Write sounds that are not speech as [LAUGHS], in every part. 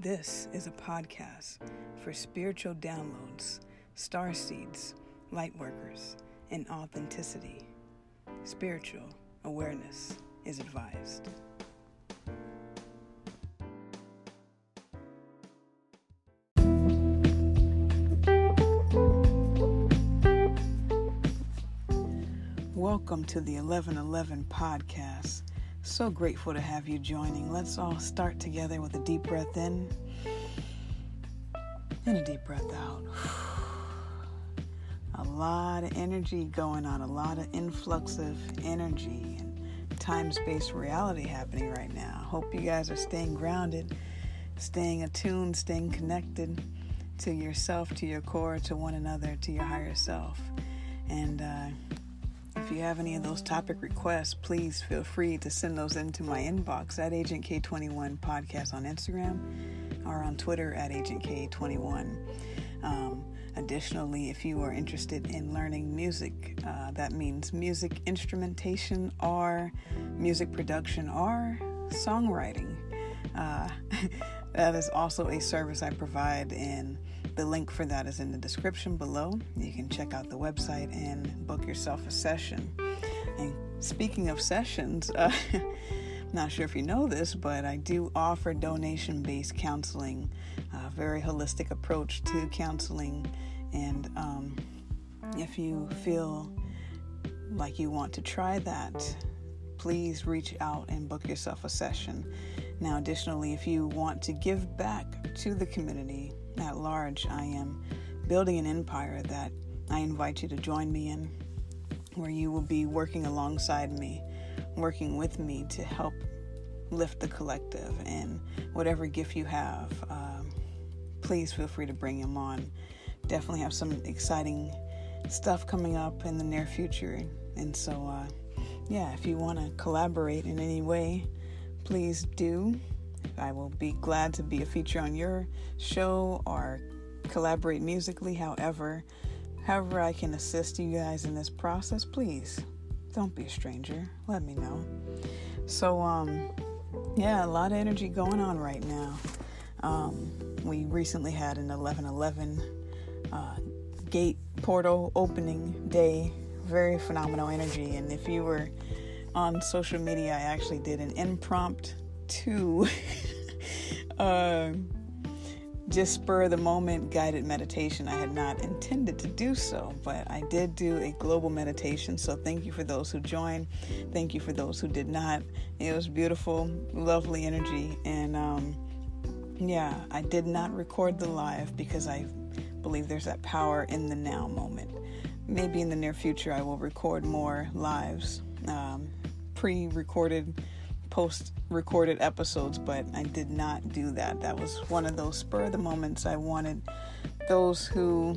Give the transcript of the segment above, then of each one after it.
This is a podcast for spiritual downloads, star seeds, light workers, and authenticity. Spiritual awareness is advised. Welcome to the 1111 podcast. So grateful to have you joining. Let's all start together with a deep breath in and a deep breath out. [SIGHS] A lot of energy going on, a lot of influx of energy and time space reality happening right now. Hope you guys are staying grounded, staying attuned, staying connected to yourself, to your core, to one another, to your higher self. And uh, if you have any of those topic requests, please feel free to send those into my inbox at Agent K21 Podcast on Instagram or on Twitter at Agent K21. Um, additionally, if you are interested in learning music, uh, that means music instrumentation or music production or songwriting. Uh, [LAUGHS] that is also a service I provide, and the link for that is in the description below. You can check out the website and book yourself a session. And speaking of sessions, [LAUGHS] uh, not sure if you know this, but I do offer donation based counseling, a very holistic approach to counseling. And um, if you feel like you want to try that, please reach out and book yourself a session. Now, additionally, if you want to give back to the community at large, I am building an empire that I invite you to join me in, where you will be working alongside me, working with me to help lift the collective. And whatever gift you have, um, please feel free to bring them on. Definitely have some exciting stuff coming up in the near future. And so, uh, yeah, if you want to collaborate in any way, please do. I will be glad to be a feature on your show or collaborate musically. However, however I can assist you guys in this process, please don't be a stranger. Let me know. So, um, yeah, a lot of energy going on right now. Um, we recently had an 1111 uh, gate portal opening day very phenomenal energy. And if you were on social media, I actually did an impromptu, uh, [LAUGHS] just spur the moment guided meditation. I had not intended to do so, but I did do a global meditation. So thank you for those who joined. Thank you for those who did not. It was beautiful, lovely energy. And um, yeah, I did not record the live because I believe there's that power in the now moment maybe in the near future I will record more lives, um, pre recorded, post recorded episodes, but I did not do that. That was one of those spur of the moments I wanted those who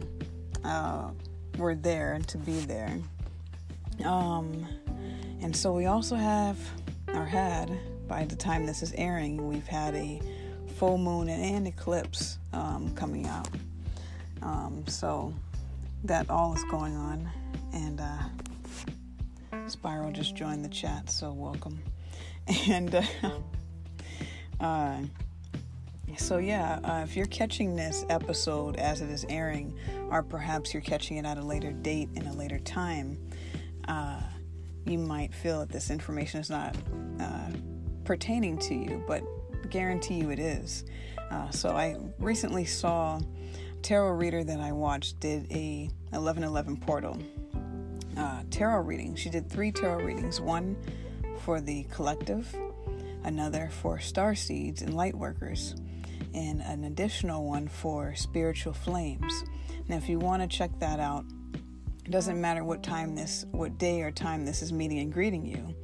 uh, were there to be there. Um, and so we also have, or had, by the time this is airing, we've had a full moon and eclipse um, coming out. Um, so that all is going on. And uh, Spiral just joined the chat, so welcome. And uh, uh, so, yeah, uh, if you're catching this episode as it is airing, or perhaps you're catching it at a later date in a later time, uh, you might feel that this information is not uh, pertaining to you, but guarantee you it is. so, I recently saw tarot reader that I watched did a 1111 portal uh, tarot reading. She did three tarot readings one for the collective, another for star seeds and light workers, and an additional one for spiritual flames. Now, if you want to check that out, it doesn't matter what time this, what day or time this is meeting and greeting you.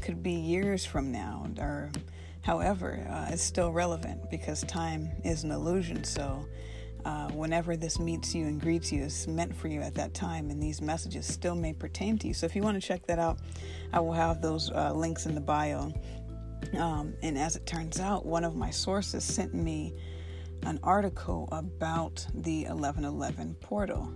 Could be years from now, or however, uh, it's still relevant because time is an illusion. So uh, whenever this meets you and greets you is meant for you at that time, and these messages still may pertain to you. So if you want to check that out, I will have those uh, links in the bio. Um, and as it turns out, one of my sources sent me an article about the 1111 portal.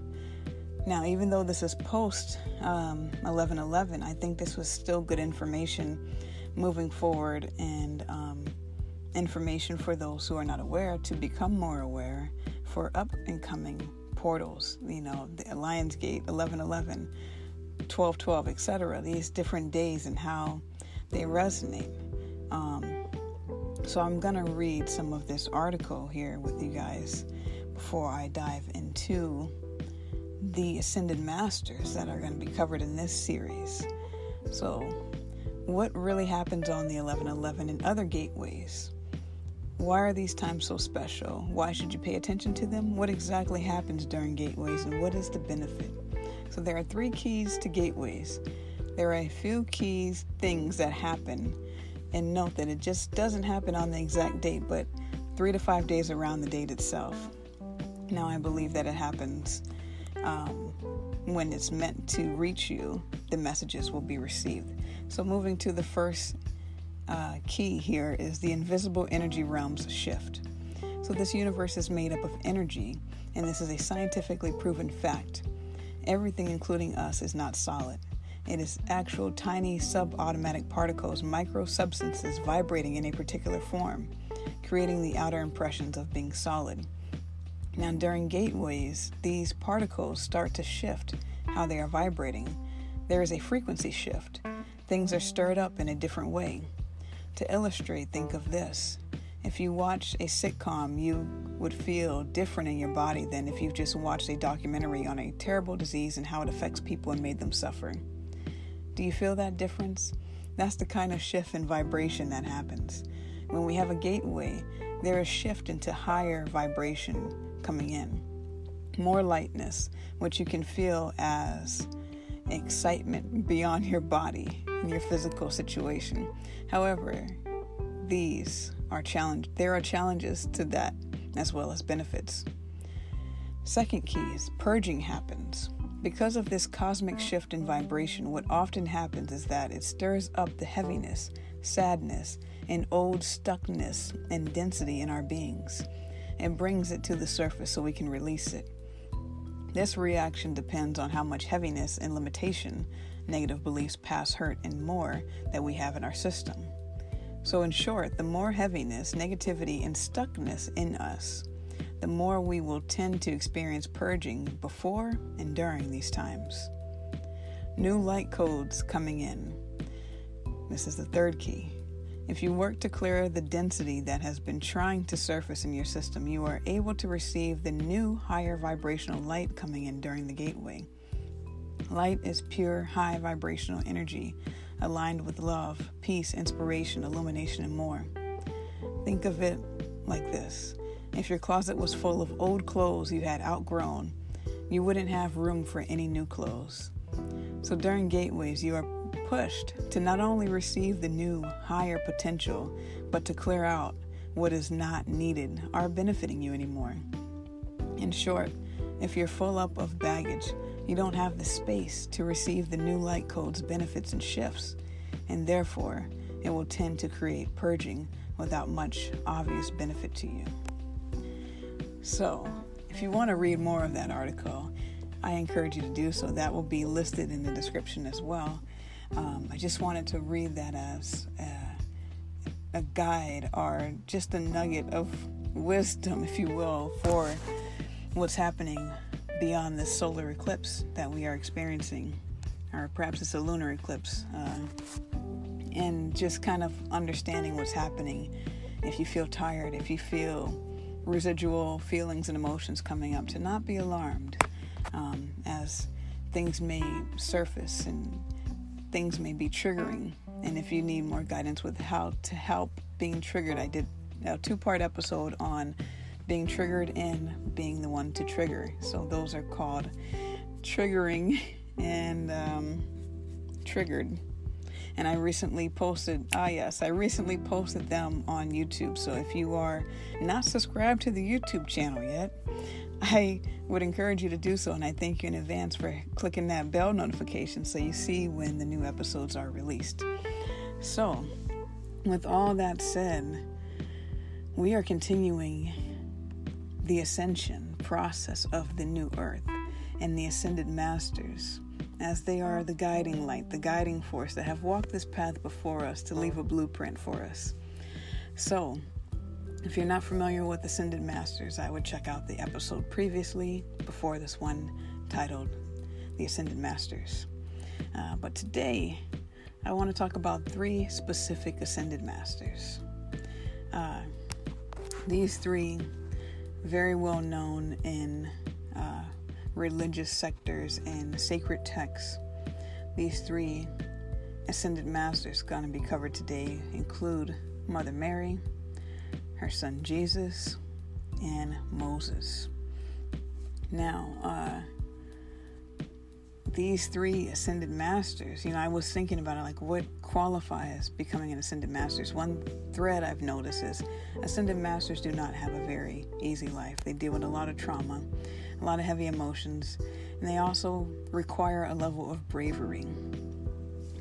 Now, even though this is post um, 1111, I think this was still good information moving forward and um, information for those who are not aware to become more aware for up and coming portals, you know, the Lionsgate, 1111, 1212, etc. These different days and how they resonate. Um, so I'm going to read some of this article here with you guys before I dive into the Ascended Masters that are going to be covered in this series. So, what really happens on the 1111 and other gateways? Why are these times so special? Why should you pay attention to them? What exactly happens during gateways and what is the benefit? So, there are three keys to gateways. There are a few keys things that happen, and note that it just doesn't happen on the exact date, but three to five days around the date itself. Now, I believe that it happens um, when it's meant to reach you, the messages will be received. So, moving to the first uh, key here is the invisible energy realms shift. So, this universe is made up of energy, and this is a scientifically proven fact. Everything, including us, is not solid. It is actual tiny subatomic particles, micro substances vibrating in a particular form, creating the outer impressions of being solid. Now, during gateways, these particles start to shift how they are vibrating. There is a frequency shift. Things are stirred up in a different way. To illustrate, think of this. If you watch a sitcom, you would feel different in your body than if you just watched a documentary on a terrible disease and how it affects people and made them suffer. Do you feel that difference? That's the kind of shift in vibration that happens. When we have a gateway, there is shift into higher vibration coming in, more lightness, which you can feel as excitement beyond your body and your physical situation. However, these are challenge there are challenges to that as well as benefits. Second key is purging happens. Because of this cosmic shift in vibration, what often happens is that it stirs up the heaviness, sadness, and old stuckness and density in our beings and brings it to the surface so we can release it. This reaction depends on how much heaviness and limitation, negative beliefs, past hurt, and more that we have in our system. So, in short, the more heaviness, negativity, and stuckness in us, the more we will tend to experience purging before and during these times. New light codes coming in. This is the third key. If you work to clear the density that has been trying to surface in your system, you are able to receive the new higher vibrational light coming in during the gateway. Light is pure, high vibrational energy aligned with love, peace, inspiration, illumination, and more. Think of it like this if your closet was full of old clothes you had outgrown, you wouldn't have room for any new clothes. So during gateways, you are pushed to not only receive the new, higher potential, but to clear out what is not needed or benefiting you anymore. In short, if you're full up of baggage, you don't have the space to receive the new light code's benefits and shifts, and therefore it will tend to create purging without much obvious benefit to you. So, if you want to read more of that article, I encourage you to do so. That will be listed in the description as well. Um, I just wanted to read that as a, a guide or just a nugget of wisdom, if you will, for what's happening beyond this solar eclipse that we are experiencing, or perhaps it's a lunar eclipse, uh, and just kind of understanding what's happening. If you feel tired, if you feel residual feelings and emotions coming up, to not be alarmed um, as things may surface and things may be triggering. And if you need more guidance with how to help being triggered, I did a two part episode on being triggered and being the one to trigger. So those are called triggering [LAUGHS] and um, triggered. And I recently posted, ah, yes, I recently posted them on YouTube. So if you are not subscribed to the YouTube channel yet, [LAUGHS] I would encourage you to do so, and I thank you in advance for clicking that bell notification so you see when the new episodes are released. So, with all that said, we are continuing the ascension process of the new earth and the ascended masters, as they are the guiding light, the guiding force that have walked this path before us to leave a blueprint for us. So, If you're not familiar with Ascended Masters, I would check out the episode previously before this one titled The Ascended Masters. Uh, but today, I want to talk about three specific Ascended Masters. Uh, these three, very well known in uh, religious sectors and sacred texts, these three Ascended Masters going to be covered today include Mother Mary, her son Jesus, and Moses. Now, uh, these three ascended masters, you know, I was thinking about it like what qualifies becoming an ascended masters. One thread I've noticed is ascended masters do not have a very easy life. They deal with a lot of trauma, a lot of heavy emotions, and they also require a level of bravery.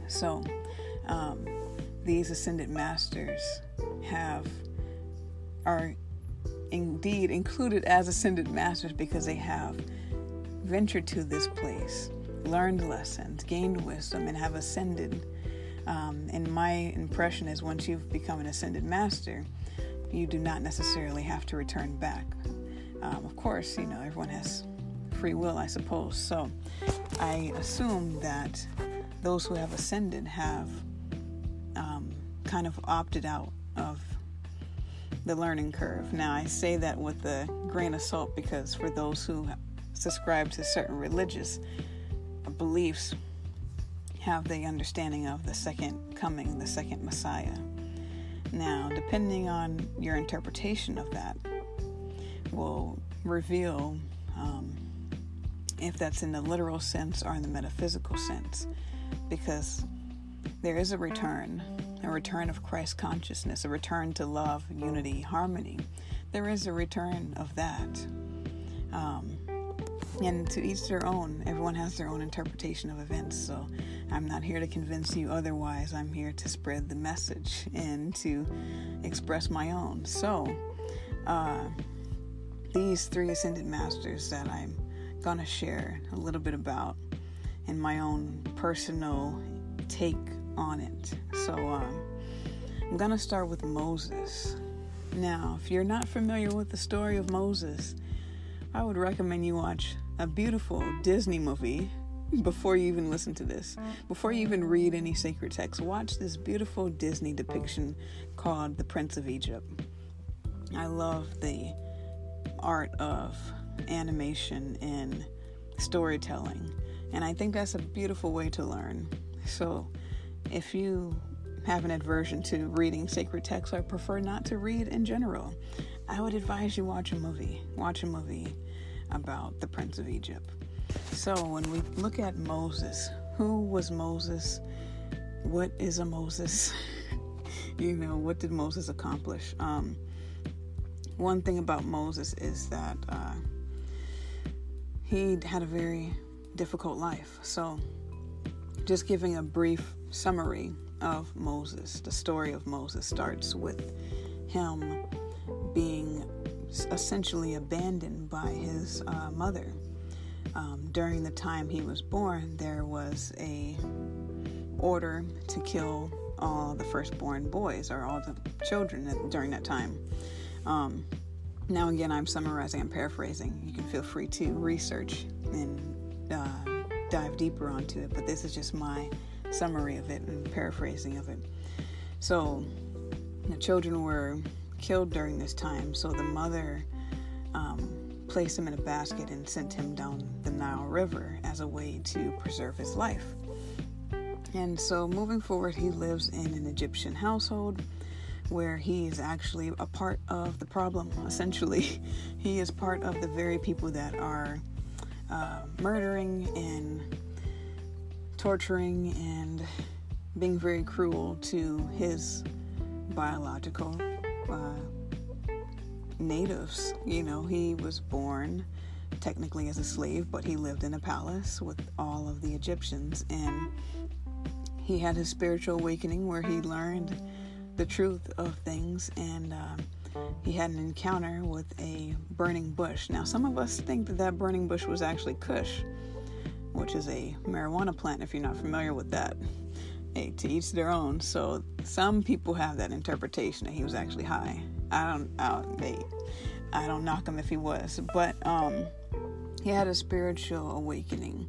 So, um, these ascended masters have are indeed included as ascended masters because they have ventured to this place, learned lessons, gained wisdom, and have ascended. Um, and my impression is once you've become an ascended master, you do not necessarily have to return back. Um, of course, you know, everyone has free will, I suppose. So I assume that those who have ascended have um, kind of opted out of the learning curve. Now, I say that with a grain of salt because for those who subscribe to certain religious beliefs, have the understanding of the second coming, the second Messiah. Now, depending on your interpretation of that, will reveal um, if that's in the literal sense or in the metaphysical sense, because there is a return a return of Christ consciousness, a return to love, unity, harmony. There is a return of that. Um, and to each their own, everyone has their own interpretation of events. So I'm not here to convince you otherwise. I'm here to spread the message and to express my own. So, uh, these three ascended masters that I'm going to share a little bit about in my own personal take on it. So um, I'm going to start with Moses. Now, if you're not familiar with the story of Moses, I would recommend you watch a beautiful Disney movie before you even listen to this. Before you even read any sacred text, watch this beautiful Disney depiction called The Prince of Egypt. I love the art of animation and storytelling, and I think that's a beautiful way to learn. So, if you have an aversion to reading sacred texts or prefer not to read in general, I would advise you watch a movie. Watch a movie about the Prince of Egypt. So when we look at Moses, who was Moses? What is a Moses? [LAUGHS] you know, what did Moses accomplish? Um, one thing about Moses is that uh, he had a very difficult life. So, just giving a brief summary of Moses. The story of Moses starts with him being essentially abandoned by his uh, mother. Um, during the time he was born, there was a order to kill all the firstborn boys or all the children during that time. Um, now, again, I'm summarizing, I'm paraphrasing. You can feel free to research and uh, dive deeper onto it, but this is just my summary of it and paraphrasing of it. So, the children were killed during this time, so the mother um, placed him in a basket and sent him down the Nile River as a way to preserve his life. And so, moving forward, he lives in an Egyptian household where he is actually a part of the problem, [LAUGHS] essentially. he is part of the very people that are uh, murdering and torturing and being very cruel to his biological uh, natives. You know, he was born technically as a slave, but he lived in a palace with all of the Egyptians, and he had his spiritual awakening where he learned the truth of things and. Uh, he had an encounter with a burning bush. Now, some of us think that that burning bush was actually Kush, which is a marijuana plant, if you're not familiar with that. Hey, to each their own. So some people have that interpretation that he was actually high I don't, I don't, they, I don't knock him if he was, but um, he had a spiritual awakening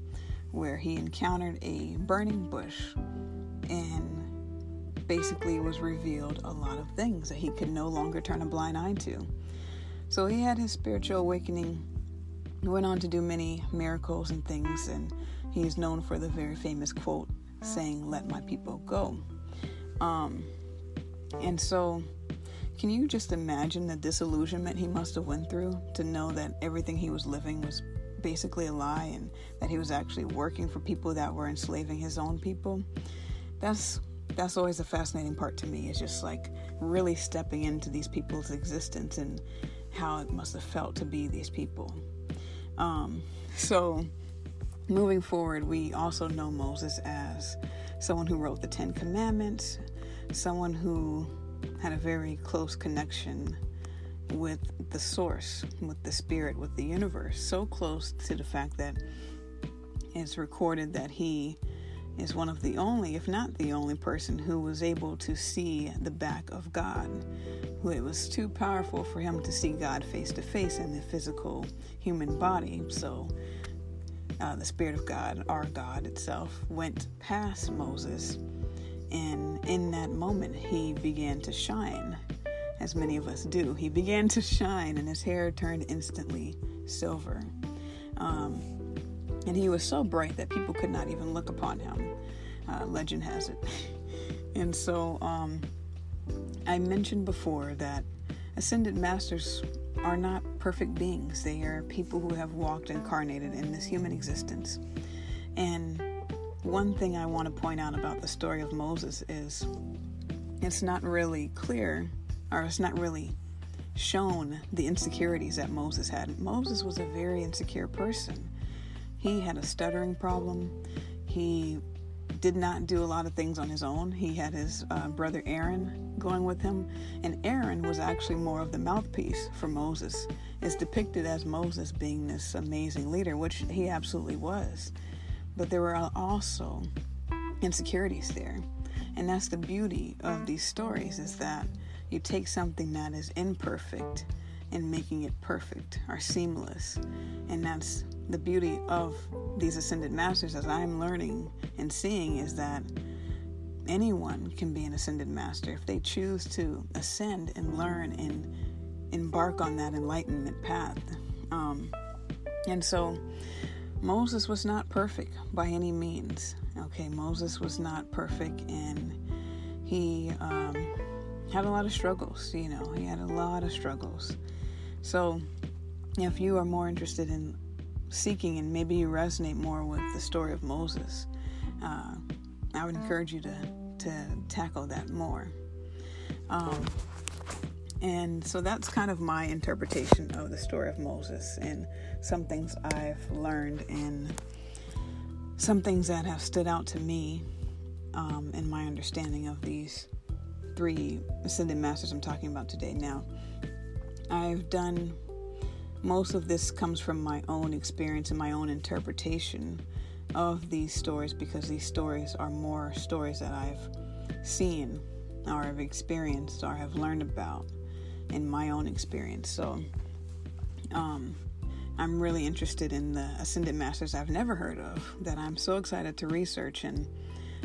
where he encountered a burning bush and basically was revealed a lot of things that he could no longer turn a blind eye to. So he had his spiritual awakening, went on to do many miracles and things, and he is known for the very famous quote saying, Let my people go. Um, and so can you just imagine the disillusionment he must have went through to know that everything he was living was basically a lie and that he was actually working for people that were enslaving his own people? That's that's always a fascinating part to me. Is just like really stepping into these people's existence and how it must have felt to be these people. Um, so moving forward, we also know Moses as someone who wrote the Ten Commandments, someone who had a very close connection with the source, with the spirit, with the universe. So close to the fact that it's recorded that he is one of the only, if not the only person who was able to see the back of God. Who it was too powerful for him to see God face to face in the physical human body. So uh, the Spirit of God, our God itself, went past Moses and in that moment, he began to shine, as many of us do. He began to shine, and his hair turned instantly silver. Um, and he was so bright that people could not even look upon him. Uh, legend has it. [LAUGHS] and so um, I mentioned before that ascended masters are not perfect beings, they are people who have walked incarnated in this human existence. And one thing I want to point out about the story of Moses is it's not really clear, or it's not really shown the insecurities that Moses had. Moses was a very insecure person. He had a stuttering problem. He did not do a lot of things on his own. He had his uh, brother Aaron going with him, and Aaron was actually more of the mouthpiece for Moses. It's depicted as Moses being this amazing leader, which he absolutely was. But there were also insecurities there. And that's the beauty of these stories is that you take something that is imperfect and making it perfect or seamless. And that's the beauty of these ascended masters as I'm learning and seeing is that anyone can be an ascended master if they choose to ascend and learn and embark on that enlightenment path. Um, and so Moses was not perfect by any means. Okay, Moses was not perfect and he um, had a lot of struggles, you know, he had a lot of struggles. So, if you are more interested in seeking and maybe you resonate more with the story of Moses, uh, I would encourage you to, to tackle that more. Um, and so that's kind of my interpretation of the story of Moses and some things I've learned and some things that have stood out to me um, in my understanding of these three ascended masters I'm talking about today. Now, I've done most of this comes from my own experience and my own interpretation of these stories because these stories are more stories that I've seen or have experienced or have learned about in my own experience. So, um, I'm really interested in the Ascended Masters I've never heard of that I'm so excited to research and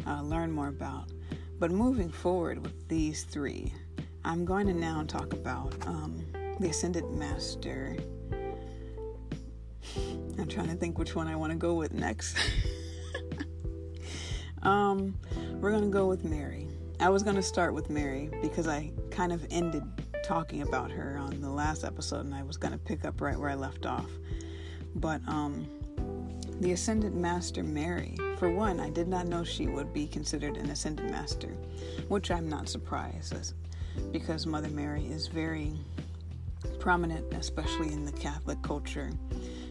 uh, learn more about. But moving forward with these three, I'm going to now talk about um, the Ascended Master. I'm trying to think which one I want to go with next. [LAUGHS] um, we're going to go with Mary. I was going to start with Mary because I kind of ended talking about her on the last episode, and I was going to pick up right where I left off. But um, the Ascended Master Mary, for one, I did not know she would be considered an Ascended Master, which I'm not surprised because Mother Mary is very prominent, especially in the Catholic culture,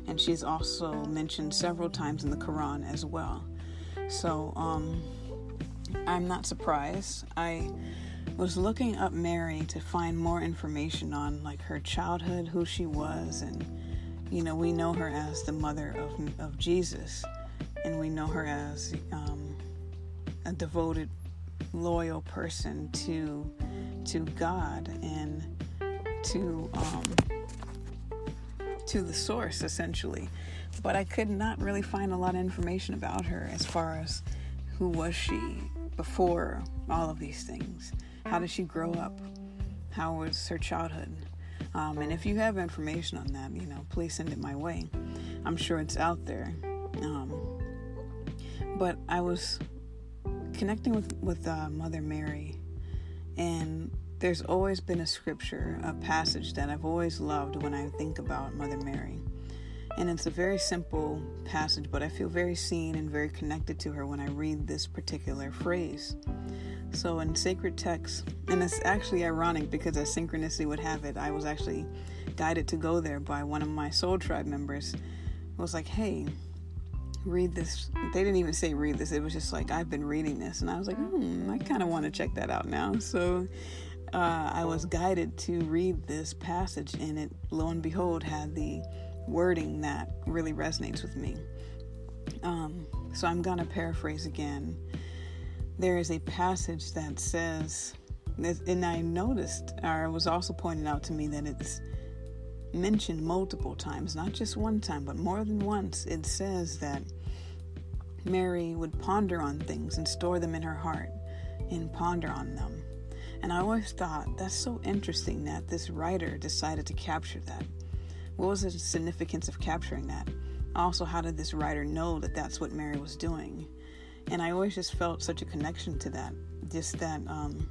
and she's also mentioned several times in the Quran as well. So um, I'm not surprised. I was looking up Mary to find more information on like her childhood, who she was, and you know, we know her as the mother of, of Jesus, and we know her as um, a devoted, loyal person to to God, and to um, to the source essentially, but I could not really find a lot of information about her as far as who was she before all of these things. How did she grow up? How was her childhood? Um, and if you have information on that, you know, please send it my way. I'm sure it's out there. Um, but I was connecting with with uh, Mother Mary, and there's always been a scripture, a passage that I've always loved when I think about Mother Mary. And it's a very simple passage, but I feel very seen and very connected to her when I read this particular phrase. So, in sacred text, and it's actually ironic because as synchronicity would have it, I was actually guided to go there by one of my soul tribe members. It was like, hey, read this. They didn't even say read this. It was just like, I've been reading this. And I was like, hmm, I kind of want to check that out now. So uh, I was guided to read this passage, and it, lo and behold, had the wording that really resonates with me. Um, so I'm going to paraphrase again. There is a passage that says, and I noticed, or it was also pointed out to me that it's mentioned multiple times, not just one time, but more than once. It says that Mary would ponder on things and store them in her heart and ponder on them. And I always thought that's so interesting that this writer decided to capture that. What was the significance of capturing that? Also, how did this writer know that that's what Mary was doing? And I always just felt such a connection to that. Just that um,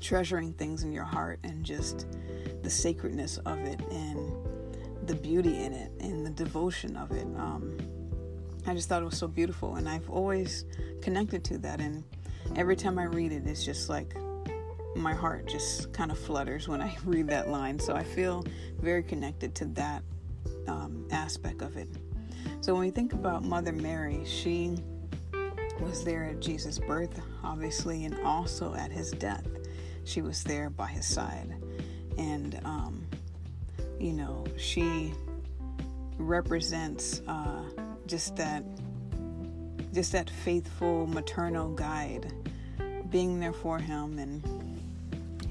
treasuring things in your heart and just the sacredness of it and the beauty in it and the devotion of it. Um, I just thought it was so beautiful, and I've always connected to that. And every time I read it, it's just like my heart just kind of flutters when I [LAUGHS] read that line. So I feel very connected to that um, aspect of it. So when we think about Mother Mary, she was there at Jesus' birth, obviously, and also at his death. She was there by his side. And, um, you know, she represents uh, just that just that faithful maternal guide being there for him and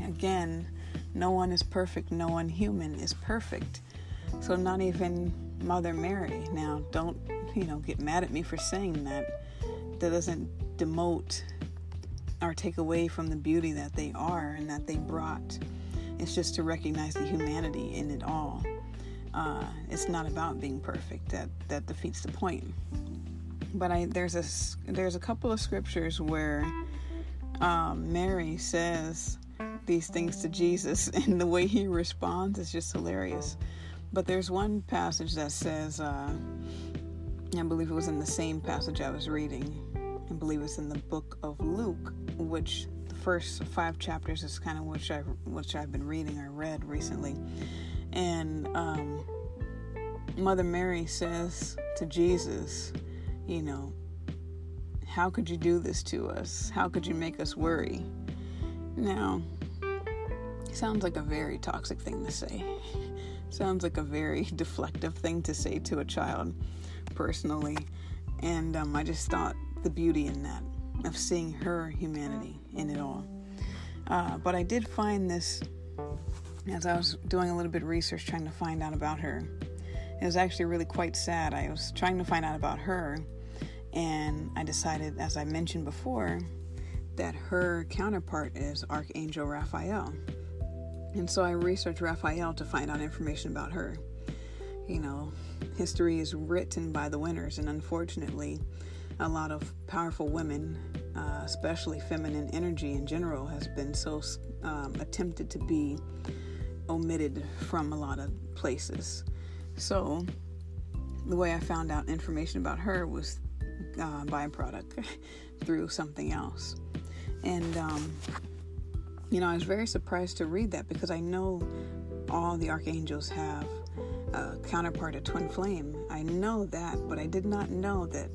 again no one is perfect no one human is perfect. So not even mother mary. Now don't you know get mad at me for saying that. That doesn't demote or take away from the beauty that they are and that they brought. It's just to recognize the humanity in it all. Uh, it's not about being perfect that that defeats the point. But I there's a there's a couple of scriptures where um, Mary says these things to Jesus, [LAUGHS] and the way he responds is just hilarious. But there's one passage that says, uh, I believe it was in the same passage I was reading. I believe it's in the book of Luke, which the first five chapters is kind of which I which I've been reading or read recently, and um, Mother Mary says to Jesus, you know, how could you do this to us? How could you make us worry? Now, sounds like a very toxic thing to say. sounds like a very [LAUGHS] deflective thing to say to a child, personally. And um, I just thought the beauty in that, of seeing her humanity in it all. Uh, but I did find this as I was doing a little bit of research trying to find out about her. It was actually really quite sad. I was trying to find out about her and I decided, as I mentioned before, that her counterpart is Archangel Raphael. And so I researched Raphael to find out information about her. You know, history is written by the winners, and unfortunately, a lot of powerful women, uh, especially feminine energy in general, has been so um, attempted to be omitted from a lot of places. So, the way I found out information about her was uh, byproduct [LAUGHS] through something else. And, um, you know, I was very surprised to read that because I know all the archangels have a counterpart, a twin flame. I know that, but I did not know that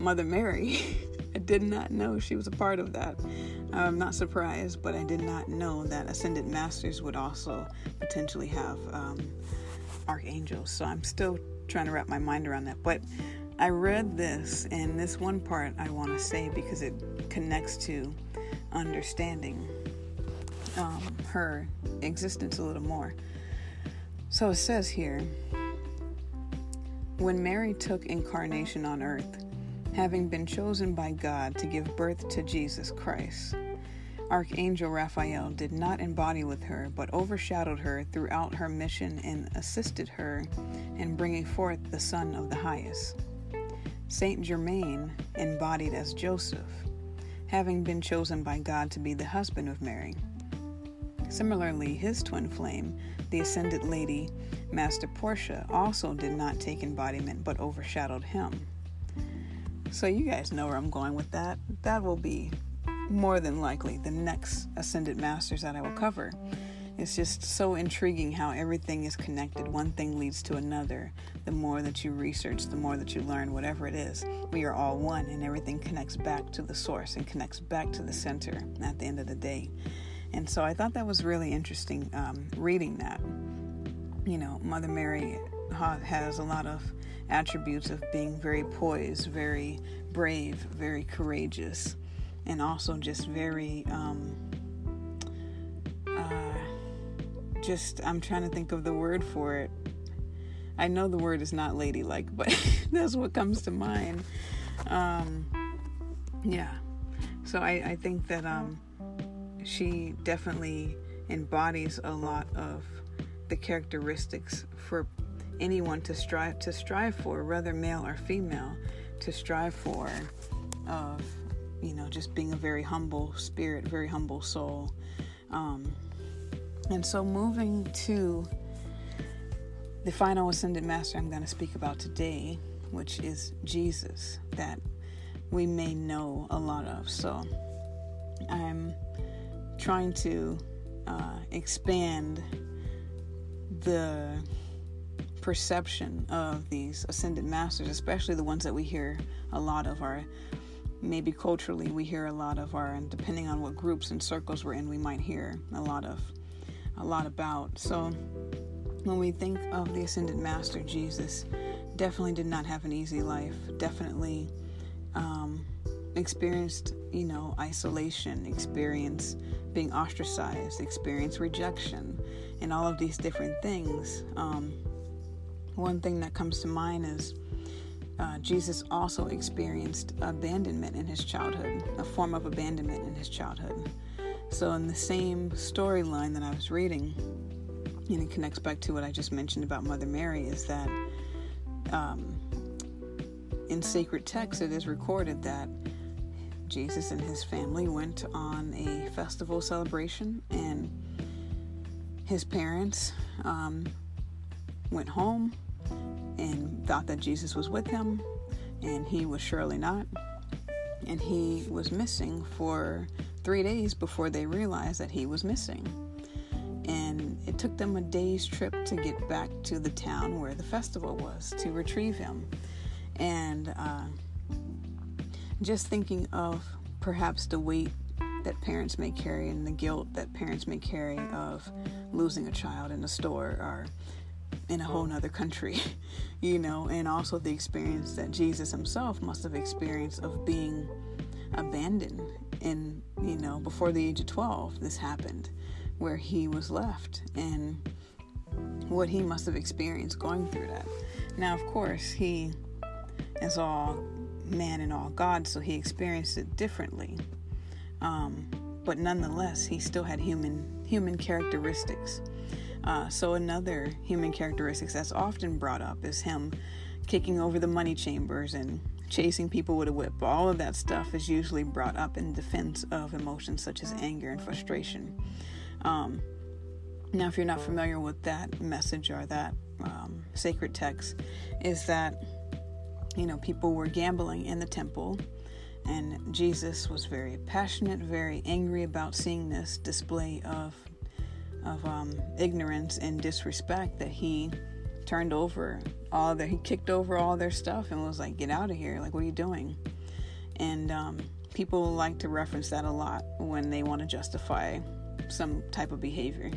Mother Mary, [LAUGHS] I did not know she was a part of that. I'm not surprised, but I did not know that Ascended Masters would also potentially have um, archangels. So I'm still trying to wrap my mind around that. But I read this, and this one part I want to say because it connects to understanding um, her existence a little more. So it says here when Mary took incarnation on earth, having been chosen by God to give birth to Jesus Christ, Archangel Raphael did not embody with her, but overshadowed her throughout her mission and assisted her in bringing forth the Son of the Highest. Saint Germain embodied as Joseph, having been chosen by God to be the husband of Mary. Similarly, his twin flame, the Ascended Lady, Master Portia, also did not take embodiment but overshadowed him. So, you guys know where I'm going with that. That will be more than likely the next Ascended Masters that I will cover. It's just so intriguing how everything is connected. One thing leads to another. The more that you research, the more that you learn, whatever it is, we are all one, and everything connects back to the source and connects back to the center at the end of the day. And so I thought that was really interesting um, reading that. You know, Mother Mary has a lot of attributes of being very poised, very brave, very courageous, and also just very. Um, uh, just, I'm trying to think of the word for it. I know the word is not ladylike, but [LAUGHS] that's what comes to mind. Um, yeah. So I, I think that um, she definitely embodies a lot of the characteristics for anyone to strive to strive for, whether male or female, to strive for of you know just being a very humble spirit, very humble soul. Um, and so moving to the final ascended master I'm going to speak about today, which is Jesus, that we may know a lot of. So trying to uh, expand the perception of these ascended masters, especially the ones that we hear a lot of, are maybe culturally we hear a lot of, our, and depending on what groups and circles we're in, we might hear a lot of, a lot about. So when we think of the ascended master Jesus, definitely did not have an easy life. Definitely. Um, experienced, you know, isolation, experience being ostracized, experience rejection, and all of these different things. Um, one thing that comes to mind is uh, Jesus also experienced abandonment in his childhood, a form of abandonment in his childhood. So, in the same storyline that I was reading, and it connects back to what I just mentioned about Mother Mary, is that um, in sacred text it is recorded that Jesus and his family went on a festival celebration, and his parents um, went home and thought that Jesus was with them, and he was surely not. And he was missing for three days before they realized that he was missing. And it took them a day's trip to get back to the town where the festival was to retrieve him. And uh, just thinking of perhaps the weight that parents may carry and the guilt that parents may carry of losing a child in a store or in a whole nother country, [LAUGHS] you know, and also the experience that Jesus himself must have experienced of being abandoned in, you know, before the age of 12, this happened, where he was left and what he must have experienced going through that. Now, of course, he is all man and all God, so he experienced it differently. Um, but nonetheless, he still had human human characteristics. Uh, so another human characteristics that's often brought up is him kicking over the money changers and chasing people with a whip. All of that stuff is usually brought up in defense of emotions such as anger and frustration. Um, now, if you're not familiar with that message or that um, sacred text, is that you know, people were gambling in the temple, and Jesus was very passionate, very angry about seeing this display of of um, ignorance and disrespect that he turned over all their he kicked over all their stuff and was like, "Get out of here! Like, what are you doing?" And um, people like to reference that a lot when they want to justify some type of behavior.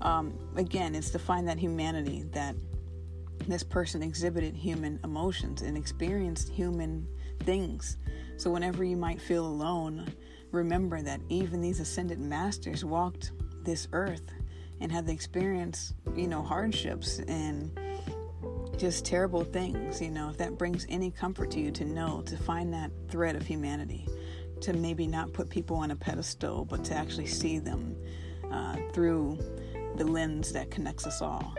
Um, again, it's to find that humanity that this person exhibited human emotions and experienced human things. So, whenever you might feel alone, remember that even these ascended masters walked this earth and have experience, you know, hardships and just terrible things, you know, if that brings any comfort to you to know, to find that thread of humanity, to maybe not put people on a pedestal, but to actually see them uh, through the lens that connects us all.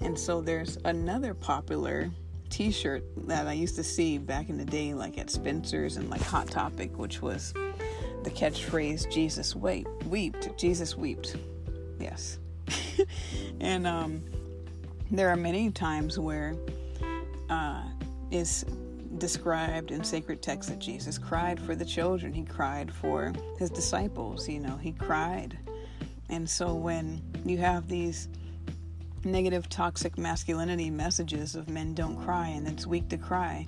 And so there's another popular t shirt that I used to see back in the day, like at Spencer's and like Hot Topic, which was the catchphrase Jesus wept, wept, Jesus wept. Yes. [LAUGHS] and um, there are many times where uh, is described in sacred texts that Jesus cried for the children. He cried for his disciples. You know, he cried. And so when you have these negative, toxic masculinity messages of men don't cry and it's weak to cry,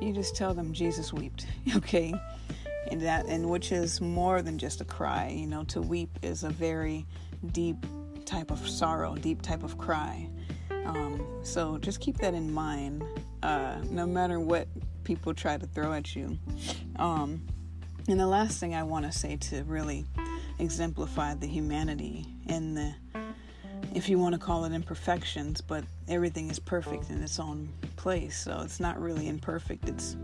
you just tell them Jesus wept. [LAUGHS] Okay, and that and which is more than just a cry. You know, to weep is a very deep type of sorrow, deep type of cry. Um, so just keep that in mind, uh, no matter what people try to throw at you. Um, and the last thing I want to say to really exemplify the humanity and the, if you want to call it imperfections, but everything is perfect in its own place. So it's not really imperfect. It's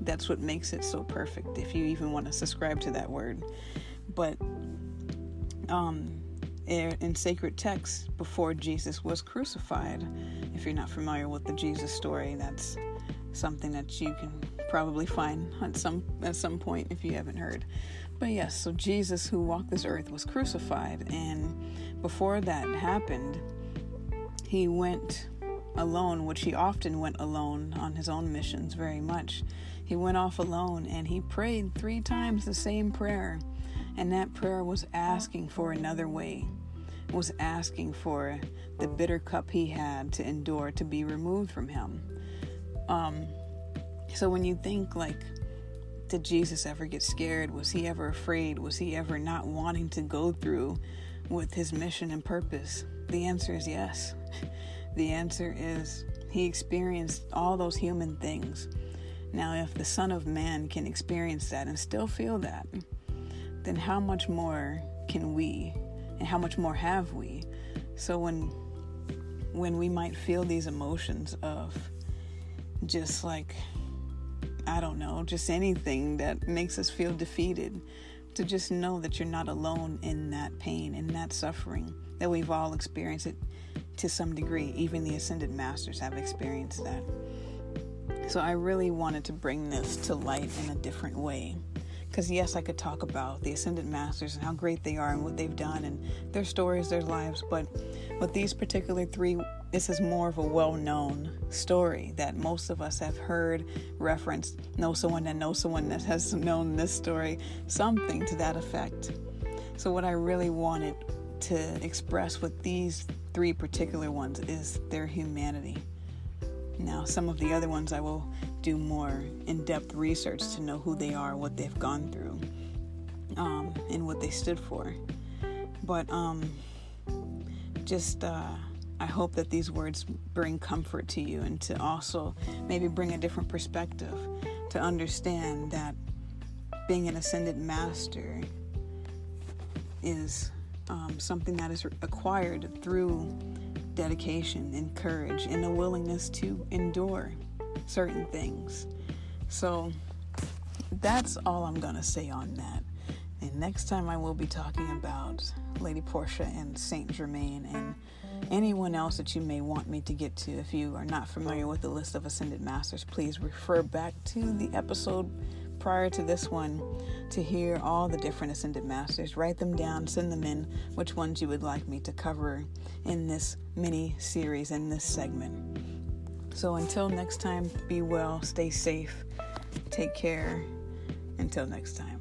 that's what makes it so perfect. If you even want to subscribe to that word, but um, in sacred texts before Jesus was crucified. If you're not familiar with the Jesus story, that's something that you can probably find at some at some point if you haven't heard. But yes, so Jesus who walked this earth was crucified and before that happened, he went alone, which he often went alone on his own missions very much. He went off alone and he prayed 3 times the same prayer and that prayer was asking for another way, was asking for the bitter cup he had to endure to be removed from him. Um, so when you think like, did Jesus ever get scared? Was he ever afraid? Was he ever not wanting to go through with his mission and purpose? The answer is yes. The answer is he experienced all those human things. Now, if the Son of Man can experience that and still feel that, then how much more can we and how much more have we so when when we might feel these emotions of just like i don't know just anything that makes us feel defeated to just know that you're not alone in that pain in that suffering that we've all experienced it to some degree. Even the ascended masters have experienced that. So i really wanted to bring this to light in a different way. Because, yes, I could talk about the Ascended Masters and how great they are and what they've done and their stories, their lives, but with these particular three, this is more of a well known story that most of us have heard referenced, know someone that knows someone that has [LAUGHS] known this story, something to that effect. So, what I really wanted to express with these three particular ones is their humanity. Now, some of the other ones I will do more in depth research to know who they are, what they've gone through, um, and what they stood for. But um, just, uh, I hope that these words bring comfort to you and to also maybe bring a different perspective to understand that being an ascended master is um, something that is acquired through dedication and courage and a willingness to endure certain things. So that's all I'm going to say on that. And next time I will be talking about Lady Portia and Saint Germain and anyone else that you may want me to get to. If you are not familiar with the list of Ascended Masters, please refer back to the episode prior to this one to hear all the different Ascended Masters. Write them down, send them in, which ones you would like me to cover in this mini series, in this segment. So until next time, be well, stay safe, take care. Until next time.